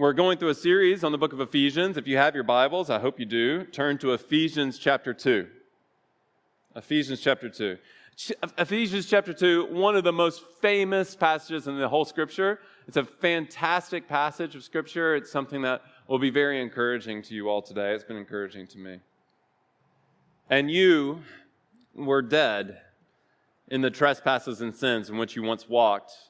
We're going through a series on the book of Ephesians. If you have your Bibles, I hope you do, turn to Ephesians chapter 2. Ephesians chapter 2. Ephesians chapter 2, one of the most famous passages in the whole scripture. It's a fantastic passage of scripture. It's something that will be very encouraging to you all today. It's been encouraging to me. And you were dead in the trespasses and sins in which you once walked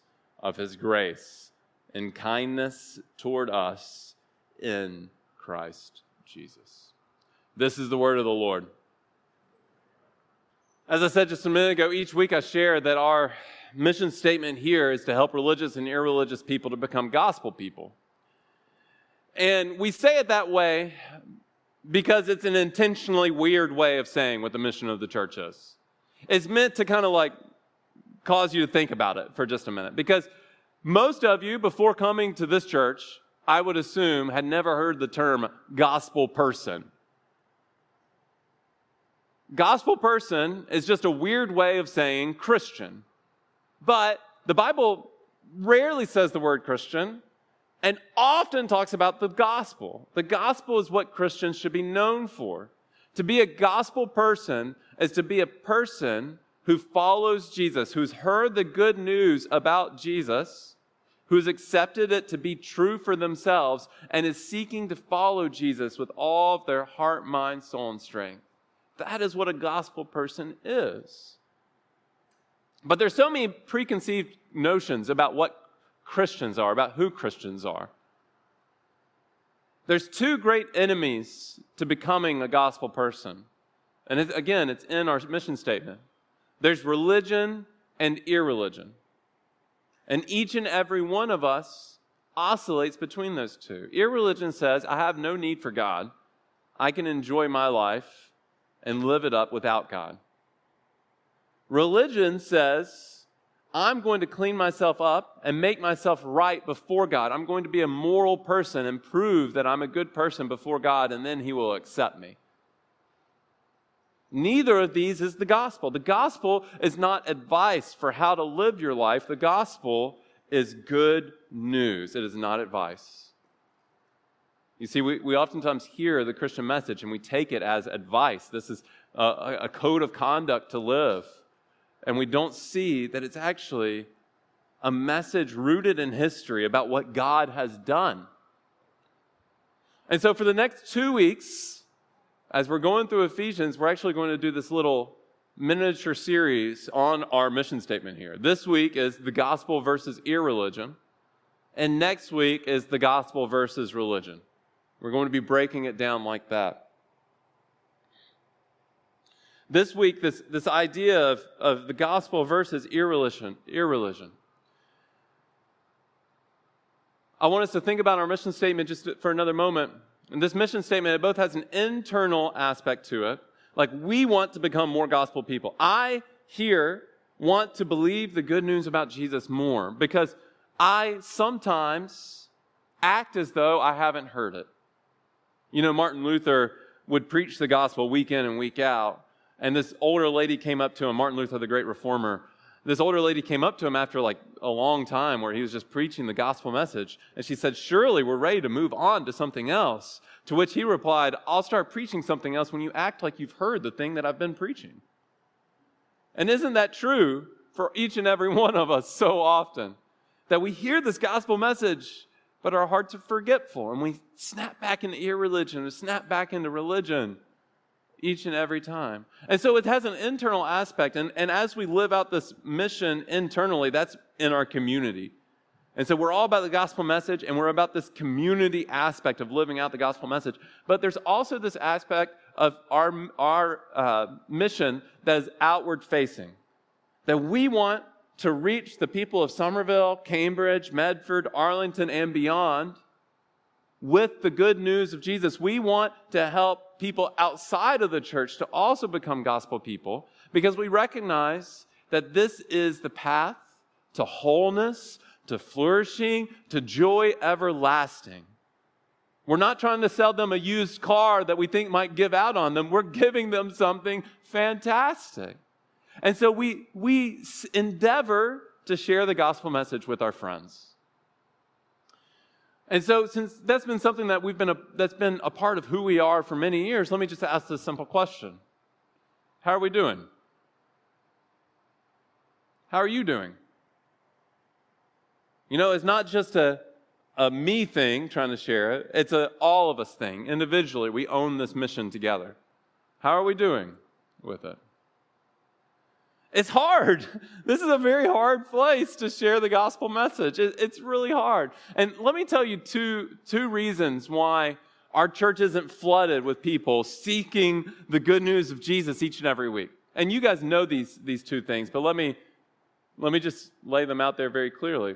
of his grace and kindness toward us in Christ Jesus. This is the word of the Lord. As I said just a minute ago, each week I share that our mission statement here is to help religious and irreligious people to become gospel people. And we say it that way because it's an intentionally weird way of saying what the mission of the church is. It's meant to kind of like cause you to think about it for just a minute. Because most of you, before coming to this church, I would assume, had never heard the term gospel person. Gospel person is just a weird way of saying Christian. But the Bible rarely says the word Christian and often talks about the gospel. The gospel is what Christians should be known for. To be a gospel person is to be a person who follows Jesus, who's heard the good news about Jesus, who's accepted it to be true for themselves, and is seeking to follow Jesus with all of their heart, mind, soul, and strength. That is what a gospel person is. But there's so many preconceived notions about what Christians are, about who Christians are. There's two great enemies to becoming a gospel person. And again, it's in our mission statement. There's religion and irreligion. And each and every one of us oscillates between those two. Irreligion says, I have no need for God. I can enjoy my life and live it up without God. Religion says, I'm going to clean myself up and make myself right before God. I'm going to be a moral person and prove that I'm a good person before God, and then He will accept me. Neither of these is the gospel. The gospel is not advice for how to live your life. The gospel is good news. It is not advice. You see, we, we oftentimes hear the Christian message and we take it as advice. This is a, a code of conduct to live. And we don't see that it's actually a message rooted in history about what God has done. And so, for the next two weeks, as we're going through Ephesians, we're actually going to do this little miniature series on our mission statement here. This week is the gospel versus irreligion, and next week is the gospel versus religion. We're going to be breaking it down like that. This week, this, this idea of, of the gospel versus irreligion, irreligion. I want us to think about our mission statement just for another moment. And this mission statement, it both has an internal aspect to it. Like we want to become more gospel people. I here want to believe the good news about Jesus more because I sometimes act as though I haven't heard it. You know, Martin Luther would preach the gospel week in and week out. And this older lady came up to him, Martin Luther, the great reformer, this older lady came up to him after like a long time where he was just preaching the gospel message. And she said, Surely we're ready to move on to something else. To which he replied, I'll start preaching something else when you act like you've heard the thing that I've been preaching. And isn't that true for each and every one of us so often? That we hear this gospel message but our hearts are forgetful and we snap back into irreligion, we snap back into religion each and every time. And so it has an internal aspect. And, and as we live out this mission internally, that's in our community. And so we're all about the gospel message and we're about this community aspect of living out the gospel message. But there's also this aspect of our, our uh, mission that is outward facing. That we want to reach the people of Somerville, Cambridge, Medford, Arlington, and beyond with the good news of Jesus. We want to help people outside of the church to also become gospel people because we recognize that this is the path to wholeness, to flourishing, to joy everlasting. We're not trying to sell them a used car that we think might give out on them. We're giving them something fantastic. And so we, we endeavor to share the gospel message with our friends. And so, since that's been something that we've been a, that's been a part of who we are for many years, let me just ask this simple question: How are we doing? How are you doing? You know, it's not just a a me thing trying to share it. It's a all of us thing. Individually, we own this mission together. How are we doing with it? It's hard. This is a very hard place to share the gospel message. it's really hard. And let me tell you two, two reasons why our church isn't flooded with people seeking the good news of Jesus each and every week. And you guys know these, these two things, but let me, let me just lay them out there very clearly.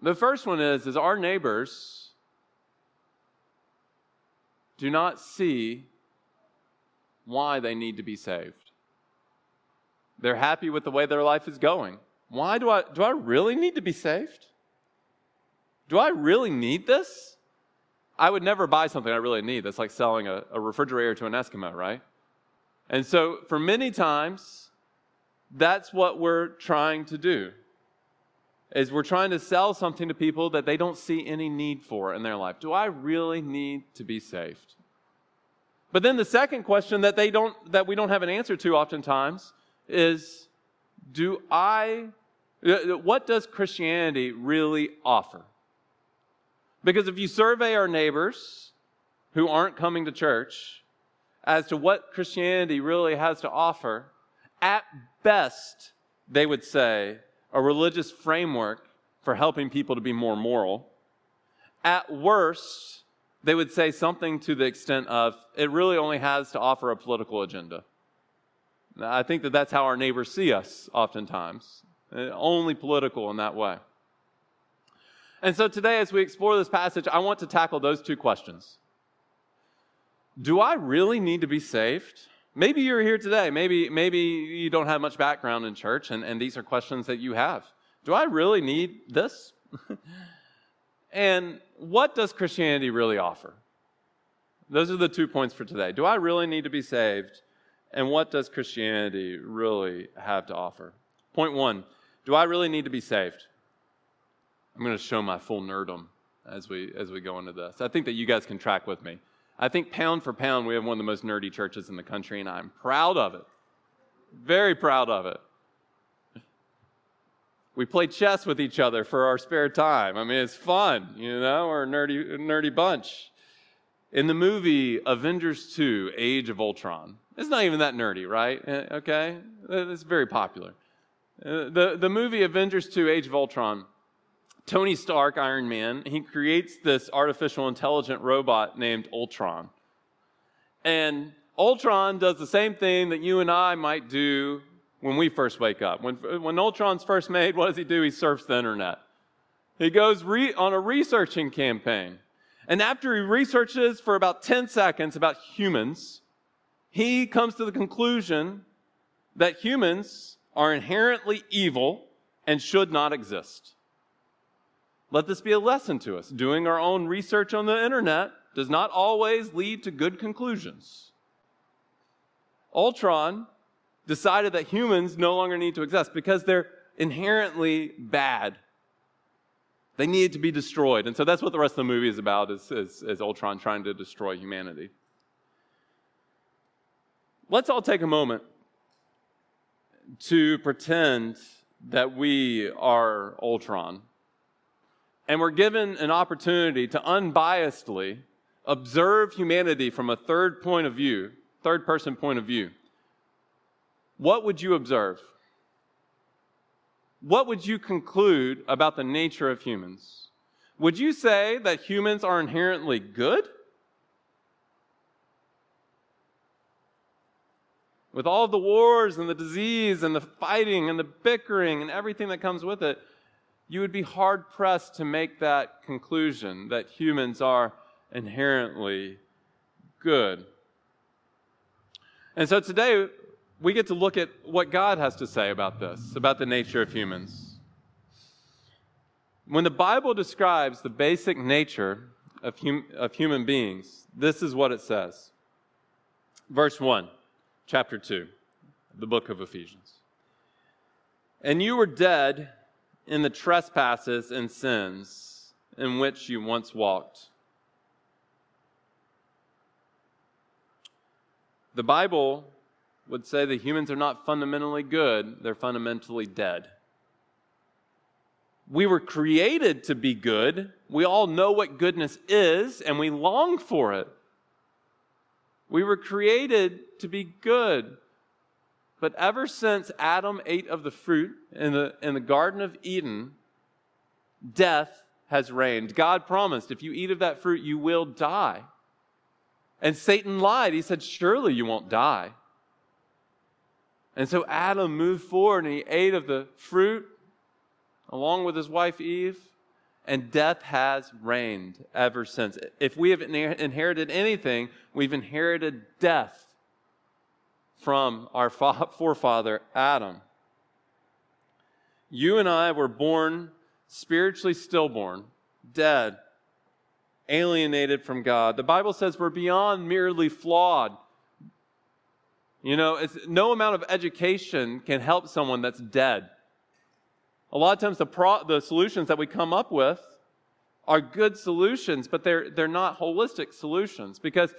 The first one is, is our neighbors do not see why they need to be saved. They're happy with the way their life is going. Why do I, do I really need to be saved? Do I really need this? I would never buy something I really need. That's like selling a, a refrigerator to an Eskimo, right? And so, for many times, that's what we're trying to do is we're trying to sell something to people that they don't see any need for in their life. Do I really need to be saved? But then the second question that they don't that we don't have an answer to oftentimes is do I, what does Christianity really offer? Because if you survey our neighbors who aren't coming to church as to what Christianity really has to offer, at best, they would say a religious framework for helping people to be more moral. At worst, they would say something to the extent of it really only has to offer a political agenda. I think that that's how our neighbors see us oftentimes, uh, only political in that way. And so today, as we explore this passage, I want to tackle those two questions. Do I really need to be saved? Maybe you're here today. Maybe, maybe you don't have much background in church, and, and these are questions that you have. Do I really need this? and what does Christianity really offer? Those are the two points for today. Do I really need to be saved? And what does Christianity really have to offer? Point one Do I really need to be saved? I'm going to show my full nerdum as we, as we go into this. I think that you guys can track with me. I think pound for pound, we have one of the most nerdy churches in the country, and I'm proud of it. Very proud of it. We play chess with each other for our spare time. I mean, it's fun, you know, we're a nerdy, nerdy bunch. In the movie Avengers 2 Age of Ultron, it's not even that nerdy, right? Eh, okay? It's very popular. Uh, the, the movie Avengers 2 Age of Ultron, Tony Stark, Iron Man, he creates this artificial intelligent robot named Ultron. And Ultron does the same thing that you and I might do when we first wake up. When, when Ultron's first made, what does he do? He surfs the internet. He goes re- on a researching campaign. And after he researches for about 10 seconds about humans, he comes to the conclusion that humans are inherently evil and should not exist. Let this be a lesson to us. Doing our own research on the internet does not always lead to good conclusions. Ultron decided that humans no longer need to exist because they're inherently bad. They need to be destroyed. And so that's what the rest of the movie is about is, is, is Ultron trying to destroy humanity let's all take a moment to pretend that we are Ultron. and we're given an opportunity to unbiasedly observe humanity from a third point of view, third person point of view, what would you observe? What would you conclude about the nature of humans? Would you say that humans are inherently good? With all the wars and the disease and the fighting and the bickering and everything that comes with it, you would be hard pressed to make that conclusion that humans are inherently good. And so today, we get to look at what God has to say about this, about the nature of humans. When the Bible describes the basic nature of, hum- of human beings, this is what it says. Verse 1, chapter 2, the book of Ephesians. And you were dead in the trespasses and sins in which you once walked. The Bible would say that humans are not fundamentally good, they're fundamentally dead. We were created to be good. We all know what goodness is, and we long for it. We were created to be good. But ever since Adam ate of the fruit in the, in the Garden of Eden, death has reigned. God promised if you eat of that fruit, you will die. And Satan lied. He said, Surely you won't die. And so Adam moved forward and he ate of the fruit along with his wife Eve, and death has reigned ever since. If we have inherited anything, we've inherited death from our forefather Adam. You and I were born spiritually stillborn, dead, alienated from God. The Bible says we're beyond merely flawed. You know, no amount of education can help someone that's dead. A lot of times, the, pro, the solutions that we come up with are good solutions, but they're, they're not holistic solutions because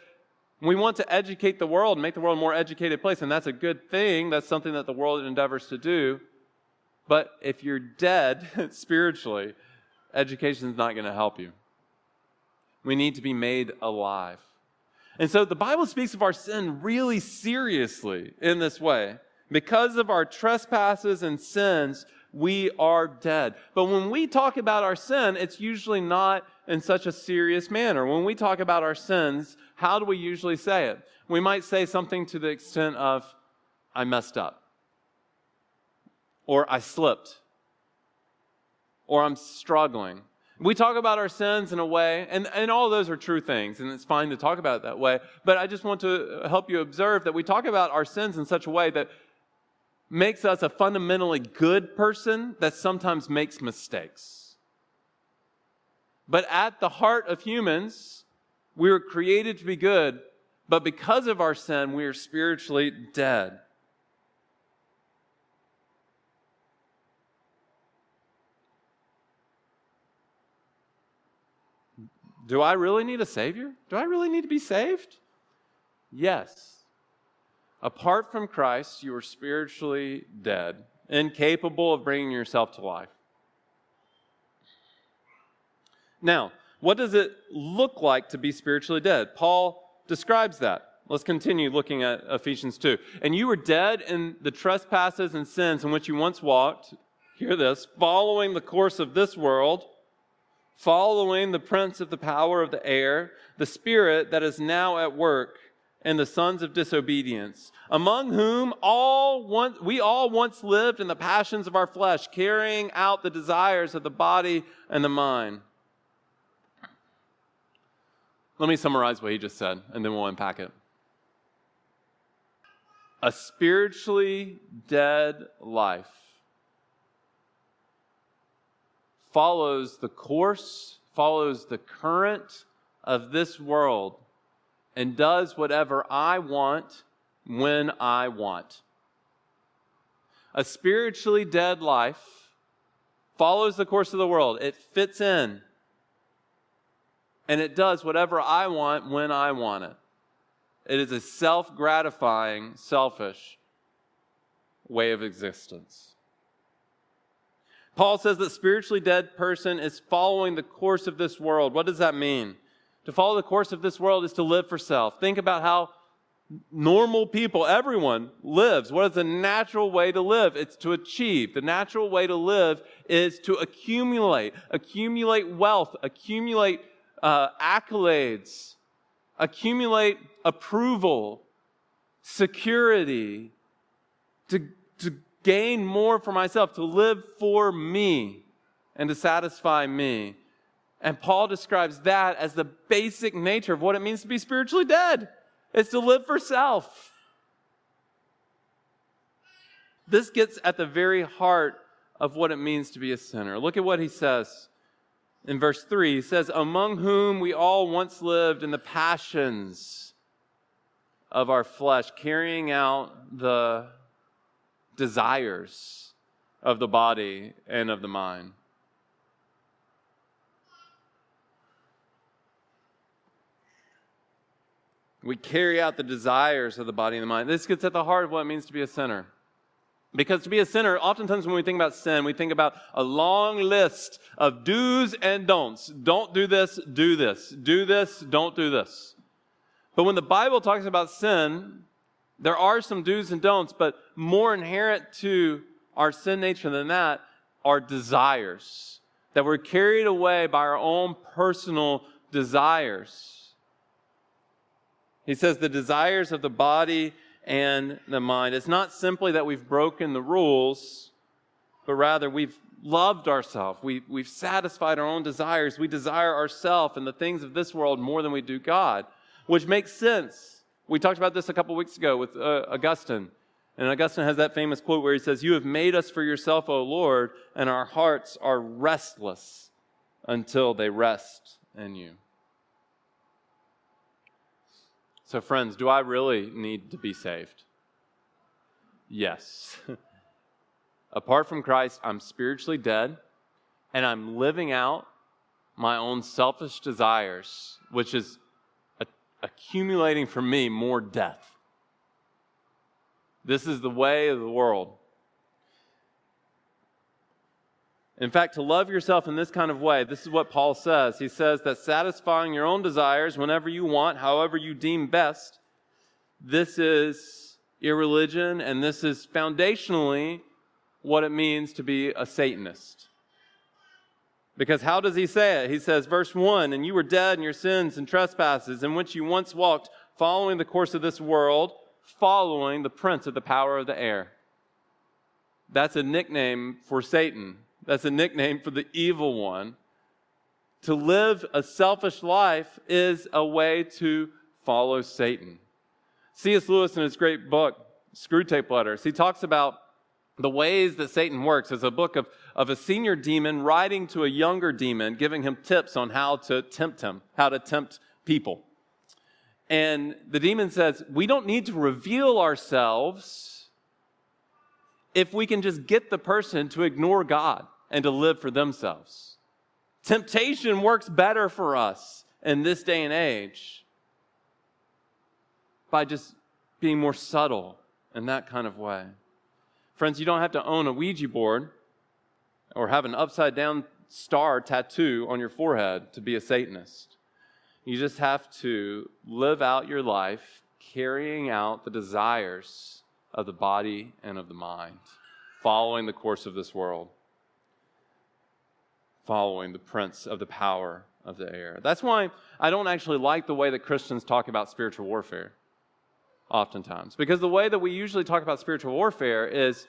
we want to educate the world, make the world a more educated place, and that's a good thing. That's something that the world endeavors to do. But if you're dead spiritually, education is not going to help you. We need to be made alive. And so the Bible speaks of our sin really seriously in this way. Because of our trespasses and sins, we are dead. But when we talk about our sin, it's usually not in such a serious manner. When we talk about our sins, how do we usually say it? We might say something to the extent of, I messed up, or I slipped, or I'm struggling, we talk about our sins in a way, and, and all those are true things, and it's fine to talk about it that way. But I just want to help you observe that we talk about our sins in such a way that makes us a fundamentally good person that sometimes makes mistakes. But at the heart of humans, we were created to be good, but because of our sin, we are spiritually dead. Do I really need a Savior? Do I really need to be saved? Yes. Apart from Christ, you are spiritually dead, incapable of bringing yourself to life. Now, what does it look like to be spiritually dead? Paul describes that. Let's continue looking at Ephesians 2. And you were dead in the trespasses and sins in which you once walked. Hear this following the course of this world following the prince of the power of the air, the spirit that is now at work in the sons of disobedience, among whom all once, we all once lived in the passions of our flesh, carrying out the desires of the body and the mind. Let me summarize what he just said, and then we'll unpack it. A spiritually dead life follows the course, follows the current of this world, and does whatever I want when I want. A spiritually dead life follows the course of the world, it fits in, and it does whatever I want when I want it. It is a self gratifying, selfish way of existence. Paul says that spiritually dead person is following the course of this world. What does that mean? To follow the course of this world is to live for self. Think about how normal people, everyone lives. What is the natural way to live? It's to achieve. The natural way to live is to accumulate, accumulate wealth, accumulate uh, accolades, accumulate approval, security, to, to gain more for myself, to live for me and to satisfy me. And Paul describes that as the basic nature of what it means to be spiritually dead. It's to live for self. This gets at the very heart of what it means to be a sinner. Look at what he says in verse 3. He says, Among whom we all once lived in the passions of our flesh, carrying out the desires of the body and of the mind. We carry out the desires of the body and the mind. This gets at the heart of what it means to be a sinner. Because to be a sinner, oftentimes when we think about sin, we think about a long list of do's and don'ts. Don't do this, do this. Do this, don't do this. But when the Bible talks about sin, there are some do's and don'ts, but more inherent to our sin nature than that are desires. That we're carried away by our own personal desires. He says the desires of the body and the mind. It's not simply that we've broken the rules, but rather we've loved ourselves. We, we've satisfied our own desires. We desire ourselves and the things of this world more than we do God, which makes sense. We talked about this a couple weeks ago with uh, Augustine. And Augustine has that famous quote where he says, You have made us for yourself, O Lord, and our hearts are restless until they rest in you. So, friends, do I really need to be saved? Yes. Apart from Christ, I'm spiritually dead and I'm living out my own selfish desires, which is a- accumulating for me more death. This is the way of the world. In fact, to love yourself in this kind of way, this is what Paul says. He says that satisfying your own desires whenever you want, however you deem best, this is irreligion, and this is foundationally what it means to be a Satanist. Because how does he say it? He says, verse 1 And you were dead in your sins and trespasses, in which you once walked, following the course of this world, following the prince of the power of the air. That's a nickname for Satan. That's a nickname for the evil one. To live a selfish life is a way to follow Satan. C.S. Lewis, in his great book, Screwtape Letters, he talks about the ways that Satan works as a book of, of a senior demon writing to a younger demon, giving him tips on how to tempt him, how to tempt people. And the demon says, We don't need to reveal ourselves if we can just get the person to ignore God and to live for themselves. Temptation works better for us in this day and age by just being more subtle in that kind of way. Friends, you don't have to own a Ouija board or have an upside down star tattoo on your forehead to be a Satanist. You just have to live out your life carrying out the desires of the body and of the mind, following the course of this world following the prince of the power of the air. That's why I don't actually like the way that Christians talk about spiritual warfare, oftentimes. Because the way that we usually talk about spiritual warfare is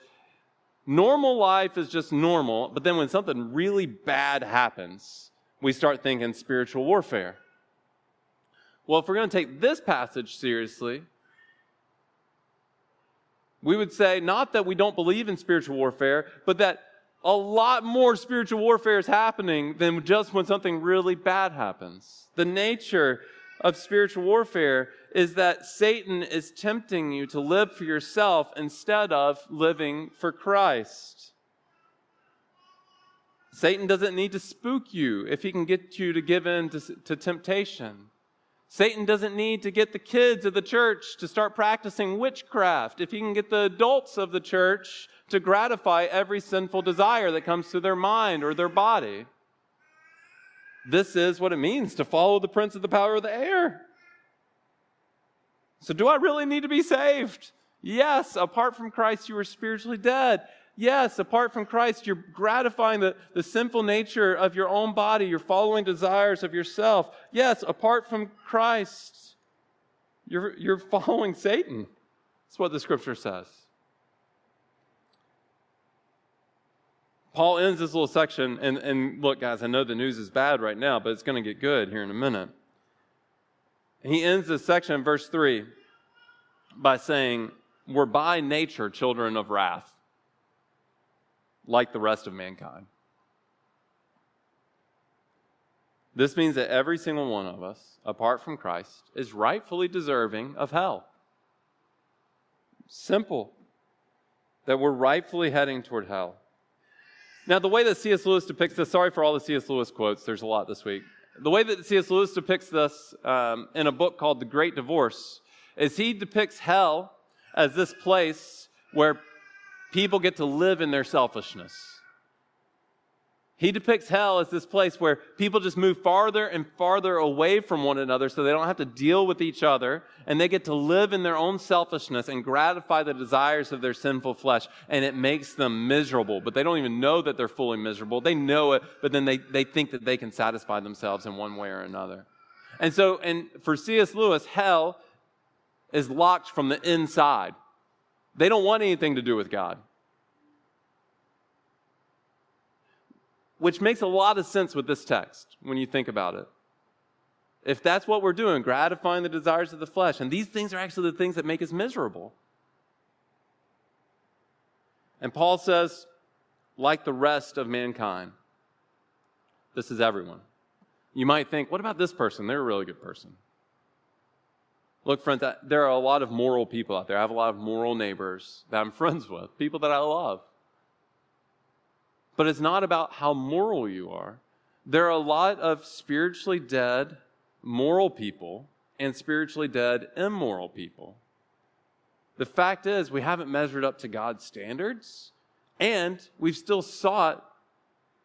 normal life is just normal, but then when something really bad happens, we start thinking spiritual warfare. Well, if we're going to take this passage seriously, we would say not that we don't believe in spiritual warfare, but that a lot more spiritual warfare is happening than just when something really bad happens. The nature of spiritual warfare is that Satan is tempting you to live for yourself instead of living for Christ. Satan doesn't need to spook you if he can get you to give in to, to temptation. Satan doesn't need to get the kids of the church to start practicing witchcraft if he can get the adults of the church to gratify every sinful desire that comes to their mind or their body. This is what it means to follow the prince of the power of the air. So, do I really need to be saved? Yes, apart from Christ, you are spiritually dead. Yes, apart from Christ, you're gratifying the, the sinful nature of your own body. You're following desires of yourself. Yes, apart from Christ, you're, you're following Satan. That's what the scripture says. Paul ends this little section, and, and look, guys, I know the news is bad right now, but it's going to get good here in a minute. He ends this section in verse 3 by saying, We're by nature children of wrath like the rest of mankind. This means that every single one of us, apart from Christ, is rightfully deserving of hell. Simple. That we're rightfully heading toward hell. Now, the way that C.S. Lewis depicts this, sorry for all the C.S. Lewis quotes, there's a lot this week. The way that C.S. Lewis depicts this um, in a book called The Great Divorce is he depicts hell as this place where people get to live in their selfishness. He depicts hell as this place where people just move farther and farther away from one another so they don't have to deal with each other and they get to live in their own selfishness and gratify the desires of their sinful flesh. And it makes them miserable, but they don't even know that they're fully miserable. They know it, but then they, they think that they can satisfy themselves in one way or another. And so, and for C.S. Lewis, hell is locked from the inside. They don't want anything to do with God. Which makes a lot of sense with this text when you think about it. If that's what we're doing, gratifying the desires of the flesh, and these things are actually the things that make us miserable. And Paul says, like the rest of mankind, this is everyone. You might think, what about this person? They're a really good person. Look, friends, there are a lot of moral people out there. I have a lot of moral neighbors that I'm friends with, people that I love. But it's not about how moral you are. There are a lot of spiritually dead, moral people and spiritually dead, immoral people. The fact is, we haven't measured up to God's standards, and we've still sought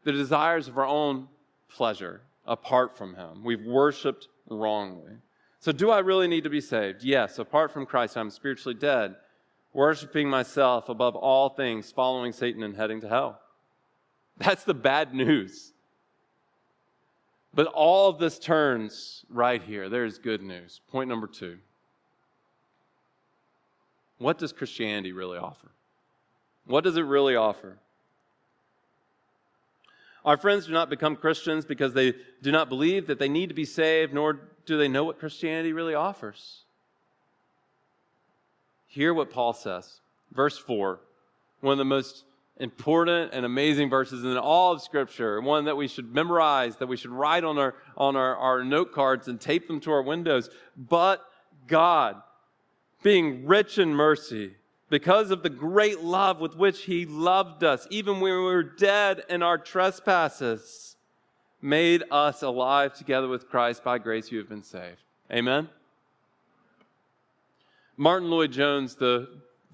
the desires of our own pleasure apart from Him. We've worshiped wrongly. So, do I really need to be saved? Yes, apart from Christ, I'm spiritually dead, worshiping myself above all things, following Satan and heading to hell. That's the bad news. But all of this turns right here. There's good news. Point number two. What does Christianity really offer? What does it really offer? Our friends do not become Christians because they do not believe that they need to be saved, nor do they know what Christianity really offers. Hear what Paul says. Verse 4, one of the most important and amazing verses in all of Scripture, one that we should memorize, that we should write on our, on our, our note cards and tape them to our windows. But God, being rich in mercy, because of the great love with which He loved us, even when we were dead in our trespasses, made us alive together with Christ. By grace you have been saved. Amen. Martyn Lloyd-Jones, the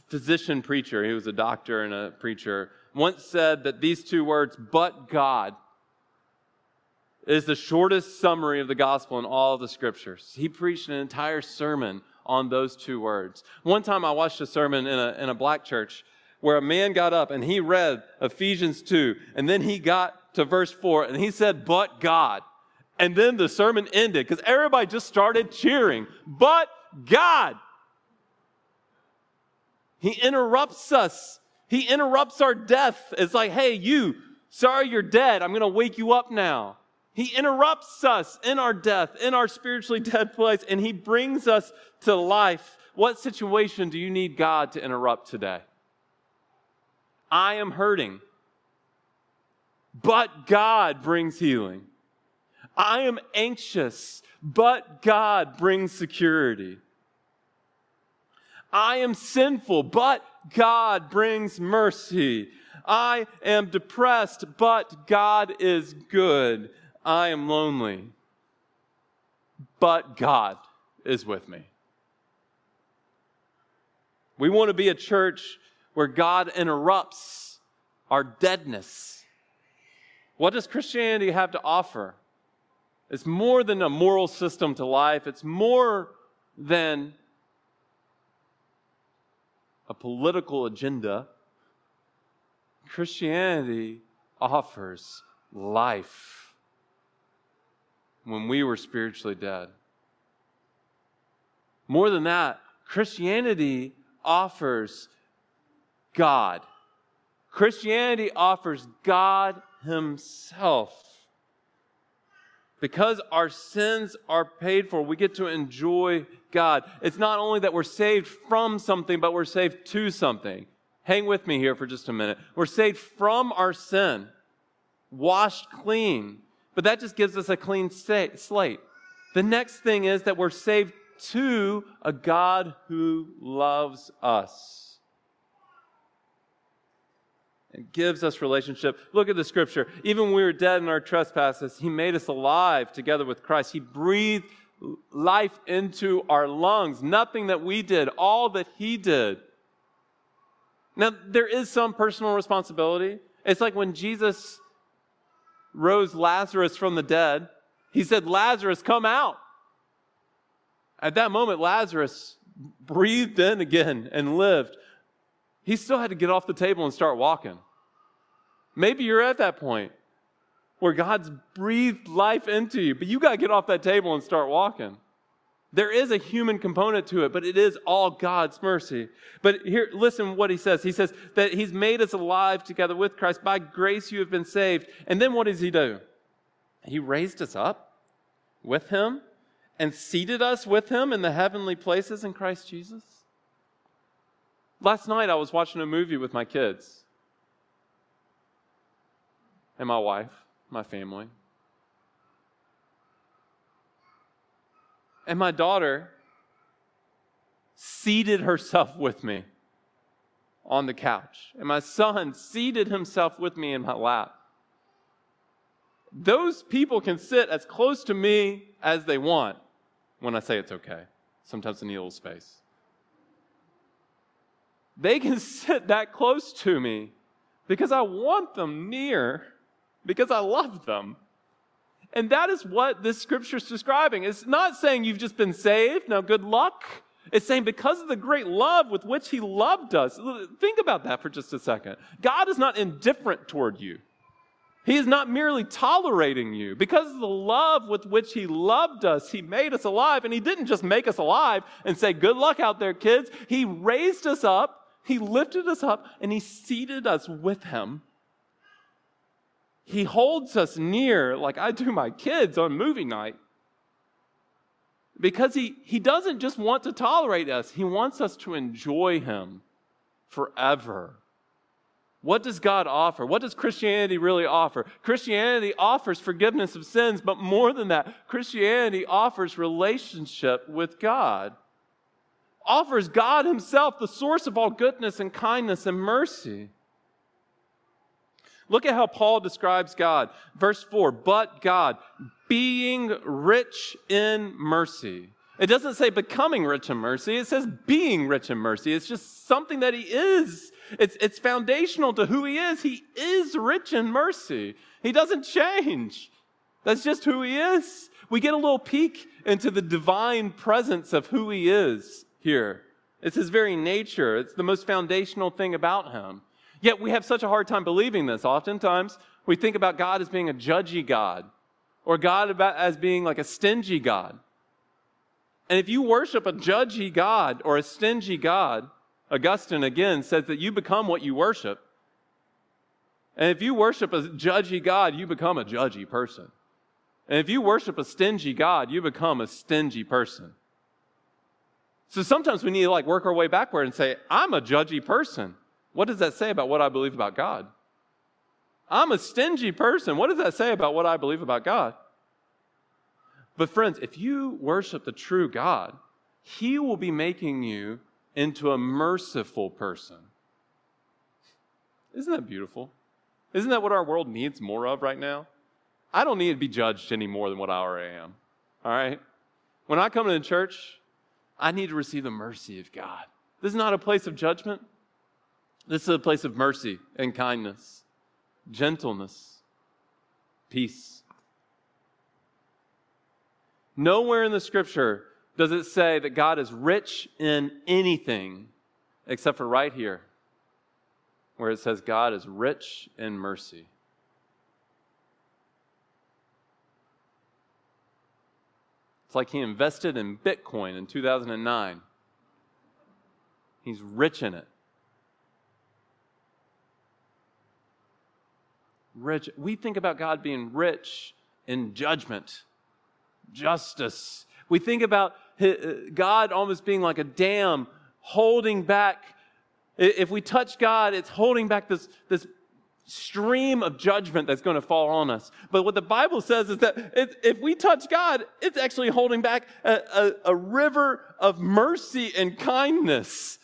physician preacher, he was a doctor and a preacher, once said that these two words, but God, is the shortest summary of the gospel in all of the scriptures. He preached an entire sermon on those two words. One time I watched a sermon in a, in a black church where a man got up and he read Ephesians 2, and then he got to verse 4 and he said, But God. And then the sermon ended because everybody just started cheering, But God. He interrupts us. He interrupts our death. It's like, hey, you, sorry you're dead. I'm going to wake you up now. He interrupts us in our death, in our spiritually dead place, and He brings us to life. What situation do you need God to interrupt today? I am hurting, but God brings healing. I am anxious, but God brings security. I am sinful, but God brings mercy. I am depressed, but God is good. I am lonely, but God is with me. We want to be a church where God interrupts our deadness. What does Christianity have to offer? It's more than a moral system to life, it's more than a political agenda. Christianity offers life when we were spiritually dead. More than that, Christianity offers God. Christianity offers God Himself. Because our sins are paid for, we get to enjoy God. It's not only that we're saved from something, but we're saved to something. Hang with me here for just a minute. We're saved from our sin, washed clean, but that just gives us a clean slate. The next thing is that we're saved to a God who loves us and gives us relationship. Look at the scripture. Even when we were dead in our trespasses, He made us alive together with Christ. He breathed life into our lungs. Nothing that we did, all that He did. Now, there is some personal responsibility. It's like when Jesus rose Lazarus from the dead, He said, Lazarus, come out. At that moment, Lazarus breathed in again and lived. He still had to get off the table and start walking. Maybe you're at that point where God's breathed life into you, but you got to get off that table and start walking. There is a human component to it, but it is all God's mercy. But here, listen what he says. He says that he's made us alive together with Christ. By grace you have been saved. And then what does he do? He raised us up with him and seated us with him in the heavenly places in Christ Jesus. Last night I was watching a movie with my kids and my wife, my family. And my daughter seated herself with me on the couch. And my son seated himself with me in my lap. Those people can sit as close to me as they want when I say it's okay. Sometimes I need a little space they can sit that close to me because I want them near, because I love them. And that is what this scripture is describing. It's not saying you've just been saved, now good luck. It's saying because of the great love with which he loved us. Think about that for just a second. God is not indifferent toward you. He is not merely tolerating you. Because of the love with which He loved us, He made us alive. And He didn't just make us alive and say, Good luck out there, kids. He raised us up he lifted us up and He seated us with Him. He holds us near like I do my kids on movie night. Because he, he doesn't just want to tolerate us, He wants us to enjoy Him forever. What does God offer? What does Christianity really offer? Christianity offers forgiveness of sins, but more than that, Christianity offers relationship with God offers God Himself, the source of all goodness and kindness and mercy. Look at how Paul describes God. Verse 4 But God, being rich in mercy. It doesn't say becoming rich in mercy, it says being rich in mercy. It's just something that He is. It's, it's foundational to who He is. He is rich in mercy, He doesn't change. That's just who He is. We get a little peek into the divine presence of who He is here. It's his very nature, it's the most foundational thing about him. Yet we have such a hard time believing this. Oftentimes, we think about God as being a judgy God or God about, as being like a stingy God. And if you worship a judgy God or a stingy God, Augustine again says that you become what you worship. And if you worship a judgy God, you become a judgy person. And if you worship a stingy God, you become a stingy person. So sometimes we need to like work our way backward and say, I'm a judgy person. What does that say about what I believe about God? I'm a stingy person. What does that say about what I believe about God? But friends, if you worship the true God, He will be making you into a merciful person. Isn't that beautiful? Isn't that what our world needs more of right now? I don't need to be judged any more than what I already am. All right? When I come to the church, I need to receive the mercy of God. This is not a place of judgment. This is a place of mercy and kindness, gentleness, peace. Nowhere in the scripture does it say that God is rich in anything except for right here, where it says God is rich in mercy. It's like he invested in Bitcoin in 2009. He's rich in it. Rich. We think about God being rich in judgment, justice. We think about uh, God almost being like a dam holding back. If we touch God, it's holding back this, this stream of judgment that's going to fall on us. But what the Bible says is that if we touch God, it's actually holding back a, a, a river of mercy and kindness.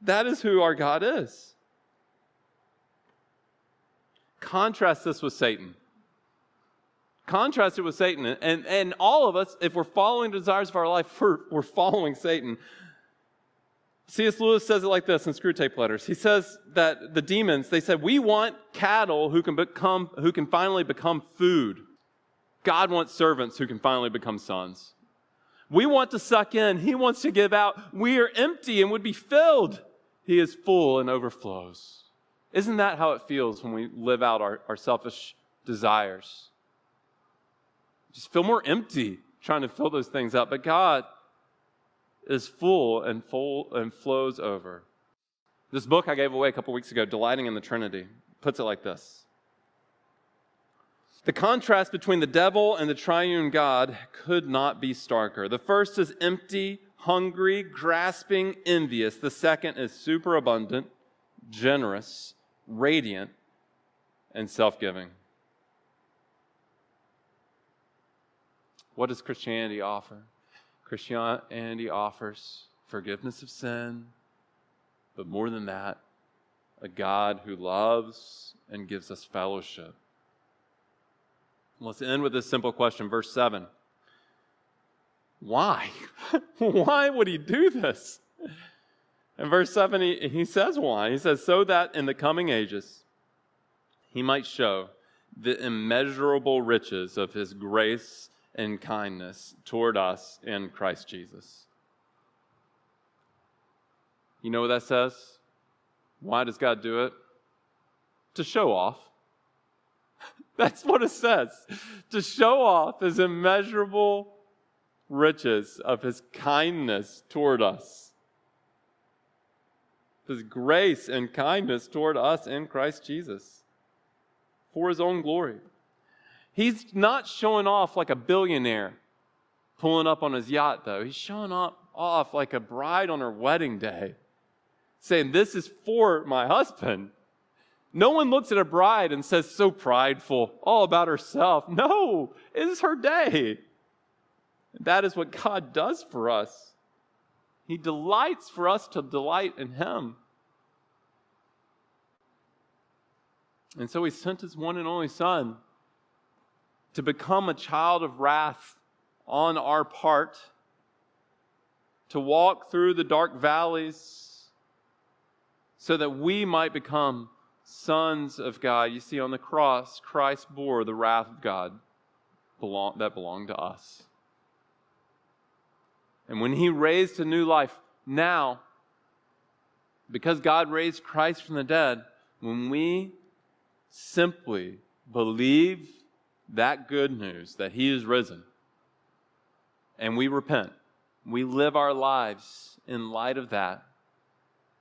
That is who our God is. Contrast this with Satan. Contrast it with Satan. And, and all of us, if we're following the desires of our life, we're, we're following Satan. C.S. Lewis says it like this in Screwtape Letters. He says that the demons, they said, we want cattle who can become, who can finally become food. God wants servants who can finally become sons. We want to suck in. He wants to give out. We are empty and would be filled. He is full and overflows. Isn't that how it feels when we live out our, our selfish desires? Just feel more empty trying to fill those things up. But God, is full and full and flows over. This book I gave away a couple weeks ago, Delighting in the Trinity, puts it like this. The contrast between the devil and the triune God could not be starker. The first is empty, hungry, grasping, envious. The second is superabundant, generous, radiant, and self giving. What does Christianity offer? Christianity offers forgiveness of sin, but more than that, a God who loves and gives us fellowship. Let's end with this simple question, verse 7. Why? why would he do this? In verse 7, he, he says why. He says, So that in the coming ages he might show the immeasurable riches of his grace and kindness toward us in Christ Jesus. You know what that says? Why does God do it? To show off. That's what it says. To show off his immeasurable riches of his kindness toward us. His grace and kindness toward us in Christ Jesus for his own glory. He's not showing off like a billionaire pulling up on his yacht, though. He's showing off like a bride on her wedding day, saying, This is for my husband. No one looks at a bride and says, So prideful, all about herself. No, it is her day. That is what God does for us. He delights for us to delight in Him. And so He sent His one and only Son to become a child of wrath on our part, to walk through the dark valleys so that we might become sons of God. You see, on the cross, Christ bore the wrath of God that belonged to us. And when he raised to new life, now, because God raised Christ from the dead, when we simply believe that good news that He is risen and we repent, we live our lives in light of that,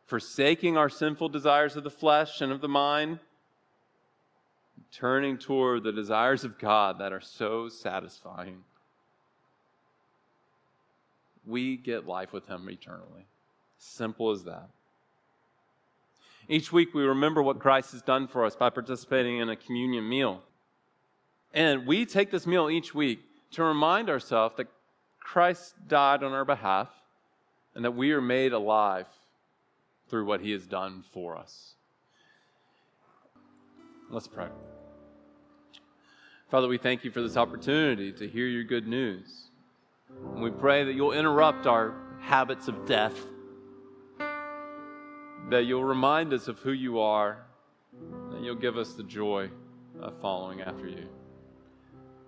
forsaking our sinful desires of the flesh and of the mind, turning toward the desires of God that are so satisfying. We get life with Him eternally. Simple as that. Each week we remember what Christ has done for us by participating in a communion meal. And we take this meal each week to remind ourselves that Christ died on our behalf and that we are made alive through what he has done for us. Let's pray. Father, we thank you for this opportunity to hear your good news. And we pray that you'll interrupt our habits of death, that you'll remind us of who you are, that you'll give us the joy of following after you.